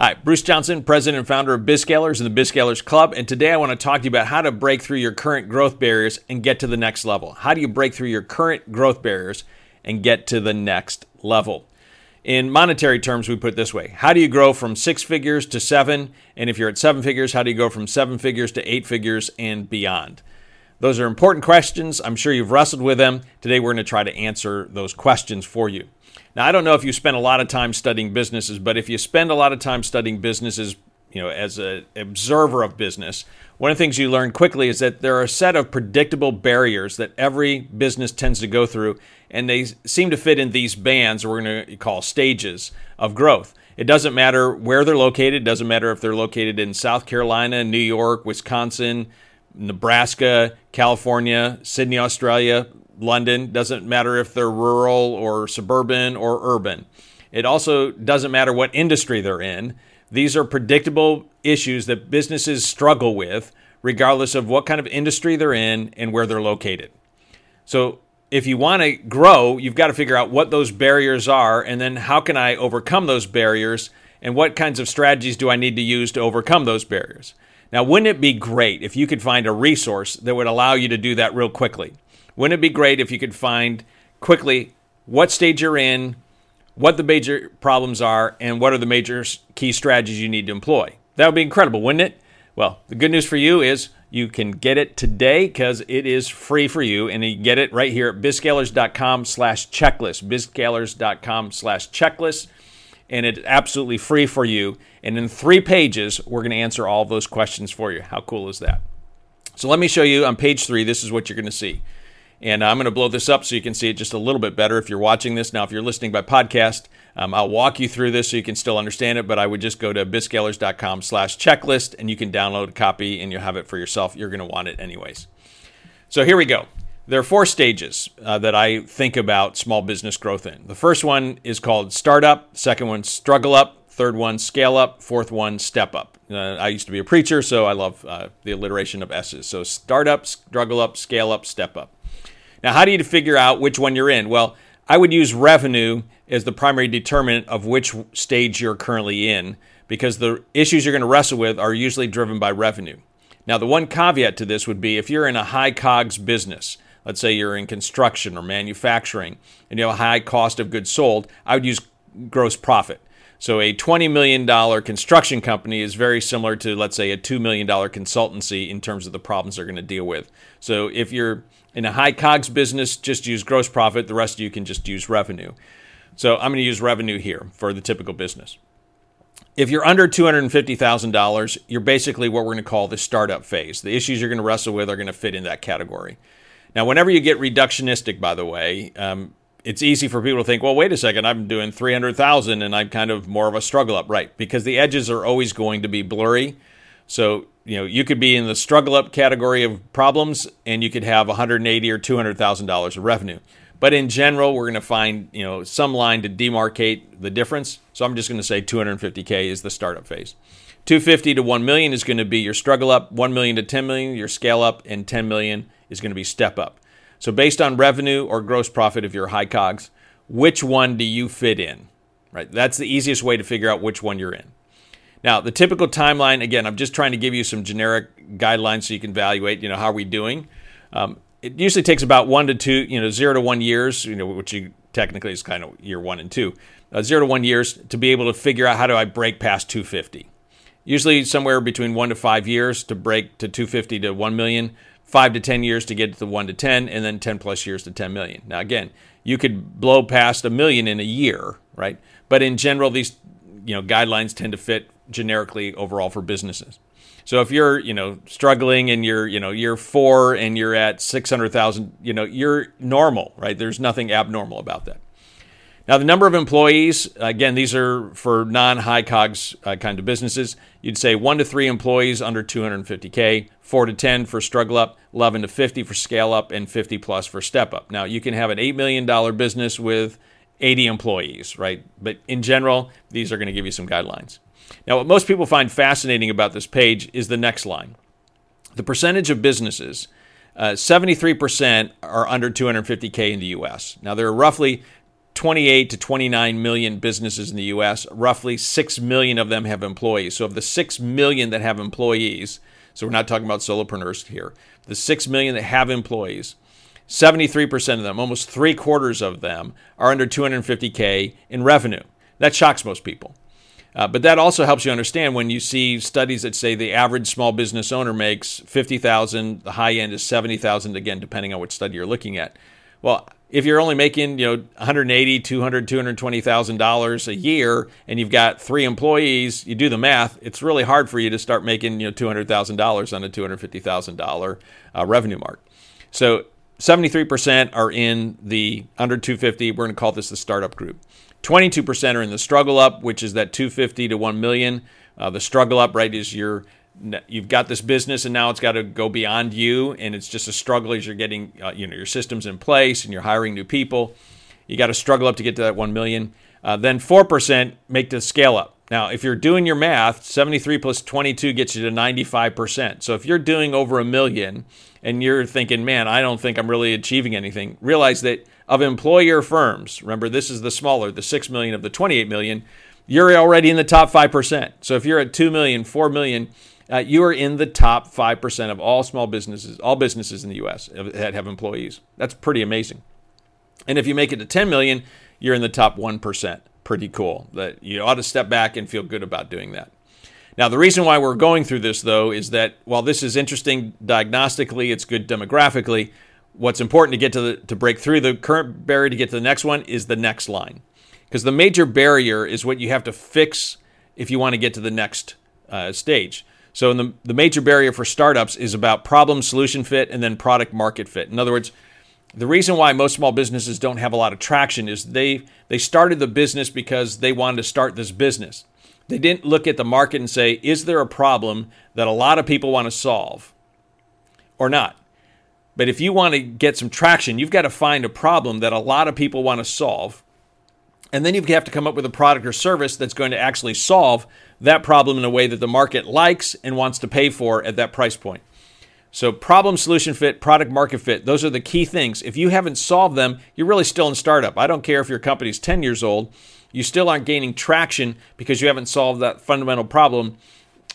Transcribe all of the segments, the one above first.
Hi, Bruce Johnson, president and founder of BizScalers and the BizScalers Club. And today I want to talk to you about how to break through your current growth barriers and get to the next level. How do you break through your current growth barriers and get to the next level? In monetary terms, we put it this way How do you grow from six figures to seven? And if you're at seven figures, how do you go from seven figures to eight figures and beyond? Those are important questions. I'm sure you've wrestled with them. Today, we're going to try to answer those questions for you. Now, I don't know if you spend a lot of time studying businesses, but if you spend a lot of time studying businesses, you know, as an observer of business, one of the things you learn quickly is that there are a set of predictable barriers that every business tends to go through, and they seem to fit in these bands, we're going to call stages of growth. It doesn't matter where they're located. It doesn't matter if they're located in South Carolina, New York, Wisconsin, Nebraska, California, Sydney, Australia, London. Doesn't matter if they're rural or suburban or urban. It also doesn't matter what industry they're in. These are predictable issues that businesses struggle with, regardless of what kind of industry they're in and where they're located. So, if you want to grow, you've got to figure out what those barriers are and then how can I overcome those barriers and what kinds of strategies do I need to use to overcome those barriers. Now, wouldn't it be great if you could find a resource that would allow you to do that real quickly? Wouldn't it be great if you could find quickly what stage you're in, what the major problems are, and what are the major key strategies you need to employ? That would be incredible, wouldn't it? Well, the good news for you is you can get it today because it is free for you, and you get it right here at bizscalers.com slash checklist, bizscalers.com slash checklist and it's absolutely free for you. And in three pages, we're going to answer all those questions for you. How cool is that? So let me show you on page three, this is what you're going to see. And I'm going to blow this up so you can see it just a little bit better if you're watching this. Now, if you're listening by podcast, um, I'll walk you through this so you can still understand it, but I would just go to bizscalers.com slash checklist and you can download a copy and you'll have it for yourself. You're going to want it anyways. So here we go. There are four stages uh, that I think about small business growth in. The first one is called startup, second one, struggle up, third one, scale up, fourth one, step up. Uh, I used to be a preacher, so I love uh, the alliteration of S's. So startup, struggle up, scale up, step up. Now, how do you figure out which one you're in? Well, I would use revenue as the primary determinant of which stage you're currently in because the issues you're going to wrestle with are usually driven by revenue. Now, the one caveat to this would be if you're in a high COGS business, let's say you're in construction or manufacturing and you have a high cost of goods sold, I would use gross profit. So a $20 million construction company is very similar to, let's say, a $2 million consultancy in terms of the problems they're going to deal with. So if you're in a high COGS business, just use gross profit. The rest of you can just use revenue. So I'm going to use revenue here for the typical business. If you're under $250,000, you're basically what we're going to call the startup phase. The issues you're going to wrestle with are going to fit in that category. Now, whenever you get reductionistic, by the way, um, it's easy for people to think, well, wait a second, I'm doing 300,000 and I'm kind of more of a struggle up, right? Because the edges are always going to be blurry. So, you know, you could be in the struggle up category of problems and you could have 180 or $200,000 of revenue. But in general, we're going to find, you know, some line to demarcate the difference. So I'm just going to say 250K is the startup phase. 250 to 1 million is going to be your struggle up, 1 million to 10 million, your scale up, and 10 million is going to be step up. So, based on revenue or gross profit of you're high COGS, which one do you fit in? Right? That's the easiest way to figure out which one you're in. Now, the typical timeline, again, I'm just trying to give you some generic guidelines so you can evaluate, you know, how are we doing? Um, it usually takes about one to two, you know, zero to one years, you know, which you technically is kind of year one and two, uh, zero to one years to be able to figure out how do I break past 250. Usually somewhere between one to five years to break to 250 to 1 million five to 10 years to get to the one to 10, and then 10 plus years to 10 million. Now, again, you could blow past a million in a year, right? But in general, these you know guidelines tend to fit generically overall for businesses. So if you're, you know, struggling and you're, you know, you're four and you're at 600,000, you know, you're normal, right? There's nothing abnormal about that. Now, the number of employees, again, these are for non high COGS uh, kind of businesses. You'd say one to three employees under 250K, four to 10 for struggle up, 11 to 50 for scale up, and 50 plus for step up. Now, you can have an $8 million business with 80 employees, right? But in general, these are going to give you some guidelines. Now, what most people find fascinating about this page is the next line. The percentage of businesses, uh, 73% are under 250K in the US. Now, there are roughly 28 to 29 million businesses in the US. Roughly 6 million of them have employees. So, of the 6 million that have employees, so we're not talking about solopreneurs here, the 6 million that have employees, 73% of them, almost three quarters of them, are under 250K in revenue. That shocks most people. Uh, but that also helps you understand when you see studies that say the average small business owner makes 50,000, the high end is 70,000 again depending on which study you're looking at. Well, if you're only making, you know, 180, 200, 220,000 dollars a year and you've got 3 employees, you do the math, it's really hard for you to start making, you know, $200,000 on a $250,000 uh, revenue mark. So 73% are in the under 250. We're going to call this the startup group. 22% are in the struggle up, which is that 250 to 1 million. Uh, the struggle up, right, is your you've got this business and now it's got to go beyond you and it's just a struggle as you're getting uh, you know your systems in place and you're hiring new people. You got to struggle up to get to that 1 million. Uh, then 4% make the scale up. Now if you're doing your math 73 plus 22 gets you to 95% so if you're doing over a million and you're thinking man i don't think i'm really achieving anything realize that of employer firms, remember this is the smaller, the 6 million of the 28 million, you're already in the top 5%. So if you're at 2 million, 4 million, uh, you are in the top 5% of all small businesses, all businesses in the US that have employees. That's pretty amazing. And if you make it to 10 million, you're in the top 1%. Pretty cool. That you ought to step back and feel good about doing that. Now, the reason why we're going through this, though, is that while this is interesting diagnostically, it's good demographically, what's important to get to the, to break through the current barrier to get to the next one is the next line because the major barrier is what you have to fix if you want to get to the next uh, stage so the, the major barrier for startups is about problem solution fit and then product market fit in other words the reason why most small businesses don't have a lot of traction is they they started the business because they wanted to start this business they didn't look at the market and say is there a problem that a lot of people want to solve or not but if you want to get some traction, you've got to find a problem that a lot of people want to solve. And then you have to come up with a product or service that's going to actually solve that problem in a way that the market likes and wants to pay for at that price point. So, problem, solution fit, product market fit, those are the key things. If you haven't solved them, you're really still in startup. I don't care if your company's 10 years old, you still aren't gaining traction because you haven't solved that fundamental problem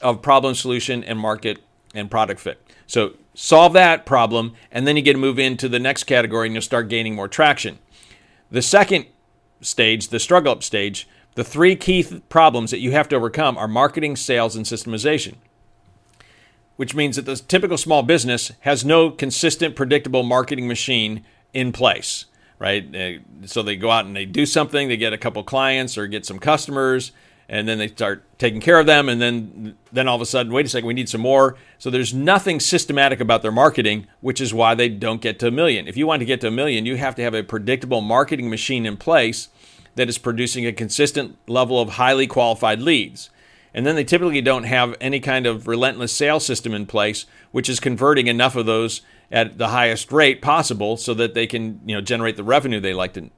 of problem, solution, and market and product fit. So, solve that problem, and then you get to move into the next category and you'll start gaining more traction. The second stage, the struggle up stage, the three key th- problems that you have to overcome are marketing, sales, and systemization. Which means that the typical small business has no consistent, predictable marketing machine in place, right? So they go out and they do something, they get a couple clients or get some customers, and then they start taking care of them and then then all of a sudden wait a second we need some more so there's nothing systematic about their marketing which is why they don't get to a million if you want to get to a million you have to have a predictable marketing machine in place that is producing a consistent level of highly qualified leads and then they typically don't have any kind of relentless sales system in place which is converting enough of those at the highest rate possible so that they can you know generate the revenue they like to,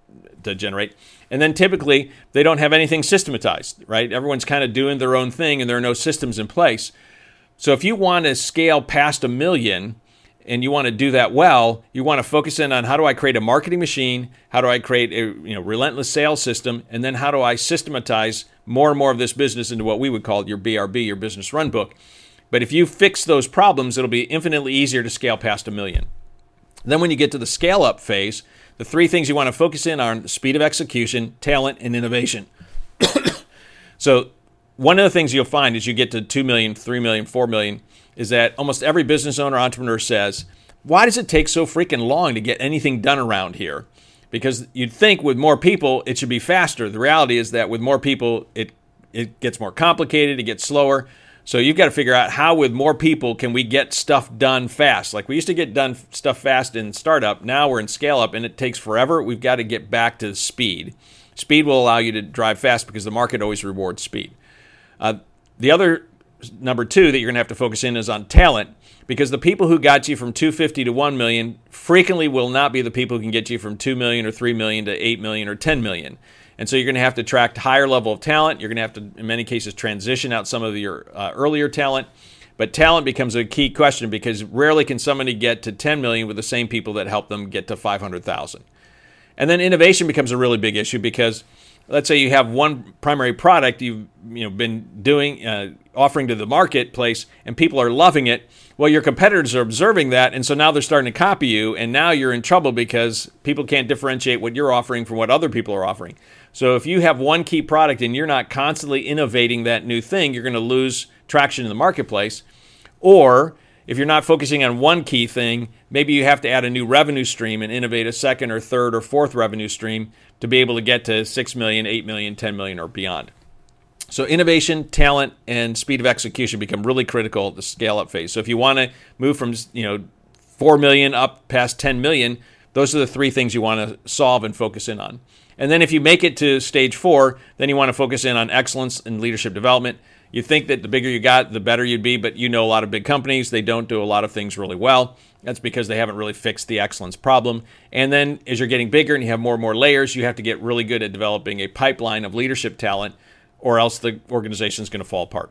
to generate and then typically they don't have anything systematized, right? Everyone's kind of doing their own thing and there are no systems in place. So if you want to scale past a million and you want to do that well, you want to focus in on how do I create a marketing machine? How do I create a you know relentless sales system? And then how do I systematize more and more of this business into what we would call your BRB, your business run book? But if you fix those problems, it'll be infinitely easier to scale past a million. Then when you get to the scale up phase, the three things you want to focus in on speed of execution, talent, and innovation. so, one of the things you'll find is you get to 2 million, 3 million, 4 million is that almost every business owner, entrepreneur says, Why does it take so freaking long to get anything done around here? Because you'd think with more people, it should be faster. The reality is that with more people, it, it gets more complicated, it gets slower. So you've got to figure out how, with more people, can we get stuff done fast? Like we used to get done stuff fast in startup. Now we're in scale up, and it takes forever. We've got to get back to speed. Speed will allow you to drive fast because the market always rewards speed. Uh, the other number two that you're going to have to focus in is on talent because the people who got you from 250 to 1 million frequently will not be the people who can get you from 2 million or 3 million to 8 million or 10 million. And so you're going to have to attract higher level of talent. You're going to have to, in many cases, transition out some of your uh, earlier talent. But talent becomes a key question because rarely can somebody get to 10 million with the same people that help them get to 500,000. And then innovation becomes a really big issue because let's say you have one primary product you've you know been doing uh, offering to the marketplace and people are loving it well your competitors are observing that and so now they're starting to copy you and now you're in trouble because people can't differentiate what you're offering from what other people are offering so if you have one key product and you're not constantly innovating that new thing you're going to lose traction in the marketplace or if you're not focusing on one key thing, maybe you have to add a new revenue stream and innovate a second or third or fourth revenue stream to be able to get to 6 million, 8 million, 10 million, or beyond. So innovation, talent, and speed of execution become really critical at the scale up phase. So if you want to move from you know 4 million up past 10 million, those are the three things you want to solve and focus in on. And then if you make it to stage four, then you want to focus in on excellence and leadership development you think that the bigger you got, the better you'd be, but you know a lot of big companies, they don't do a lot of things really well. That's because they haven't really fixed the excellence problem. And then as you're getting bigger and you have more and more layers, you have to get really good at developing a pipeline of leadership talent, or else the organization is going to fall apart.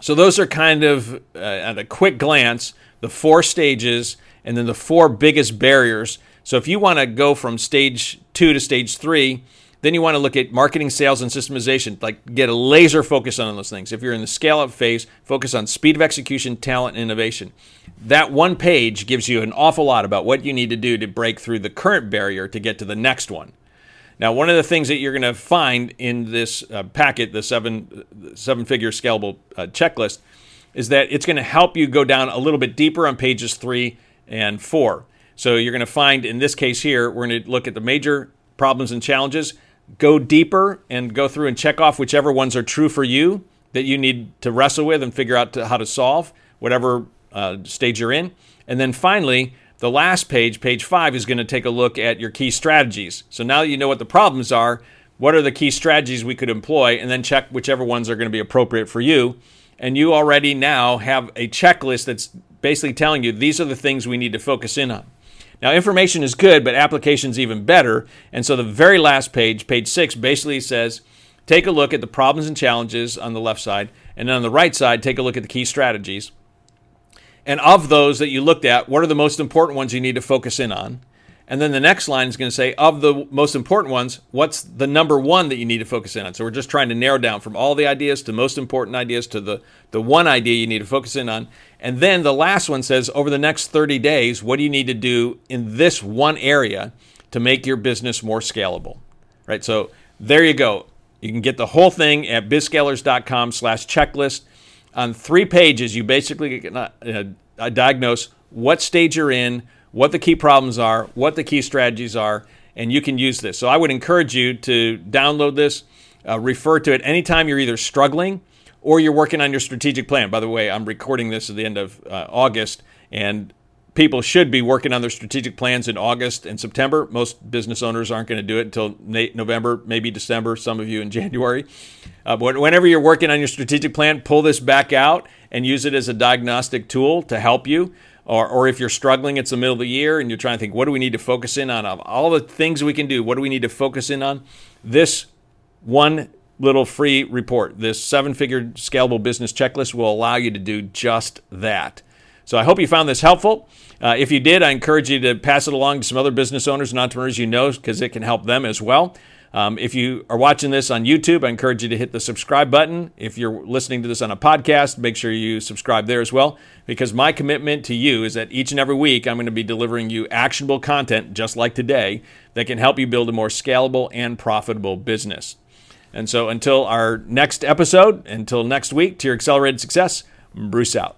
So those are kind of, uh, at a quick glance, the four stages and then the four biggest barriers. So if you want to go from stage two to stage three, then you want to look at marketing, sales, and systemization. Like get a laser focus on those things. If you're in the scale up phase, focus on speed of execution, talent, and innovation. That one page gives you an awful lot about what you need to do to break through the current barrier to get to the next one. Now, one of the things that you're going to find in this uh, packet, the seven seven figure scalable uh, checklist, is that it's going to help you go down a little bit deeper on pages three and four. So you're going to find in this case here, we're going to look at the major problems and challenges go deeper and go through and check off whichever ones are true for you that you need to wrestle with and figure out to, how to solve, whatever uh, stage you're in. And then finally, the last page, page five, is going to take a look at your key strategies. So now that you know what the problems are, what are the key strategies we could employ, and then check whichever ones are going to be appropriate for you. And you already now have a checklist that's basically telling you these are the things we need to focus in on. Now, information is good, but application is even better. And so the very last page, page six, basically says take a look at the problems and challenges on the left side. And on the right side, take a look at the key strategies. And of those that you looked at, what are the most important ones you need to focus in on? And then the next line is going to say, of the most important ones, what's the number one that you need to focus in on? So we're just trying to narrow down from all the ideas to most important ideas to the, the one idea you need to focus in on. And then the last one says, over the next 30 days, what do you need to do in this one area to make your business more scalable? Right. So there you go. You can get the whole thing at bizscalers.com slash checklist. On three pages, you basically diagnose what stage you're in, what the key problems are, what the key strategies are, and you can use this. So I would encourage you to download this, uh, refer to it anytime you're either struggling or you're working on your strategic plan. By the way, I'm recording this at the end of uh, August, and people should be working on their strategic plans in August and September. Most business owners aren't going to do it until November, maybe December, some of you in January. Uh, but whenever you're working on your strategic plan, pull this back out and use it as a diagnostic tool to help you. Or, or if you're struggling, it's the middle of the year and you're trying to think, what do we need to focus in on? Of all the things we can do, what do we need to focus in on? This one little free report, this seven figure scalable business checklist, will allow you to do just that. So I hope you found this helpful. Uh, if you did, I encourage you to pass it along to some other business owners and entrepreneurs you know because it can help them as well. Um, if you are watching this on YouTube, I encourage you to hit the subscribe button. If you're listening to this on a podcast, make sure you subscribe there as well, because my commitment to you is that each and every week I'm going to be delivering you actionable content just like today that can help you build a more scalable and profitable business. And so until our next episode, until next week, to your accelerated success, Bruce out.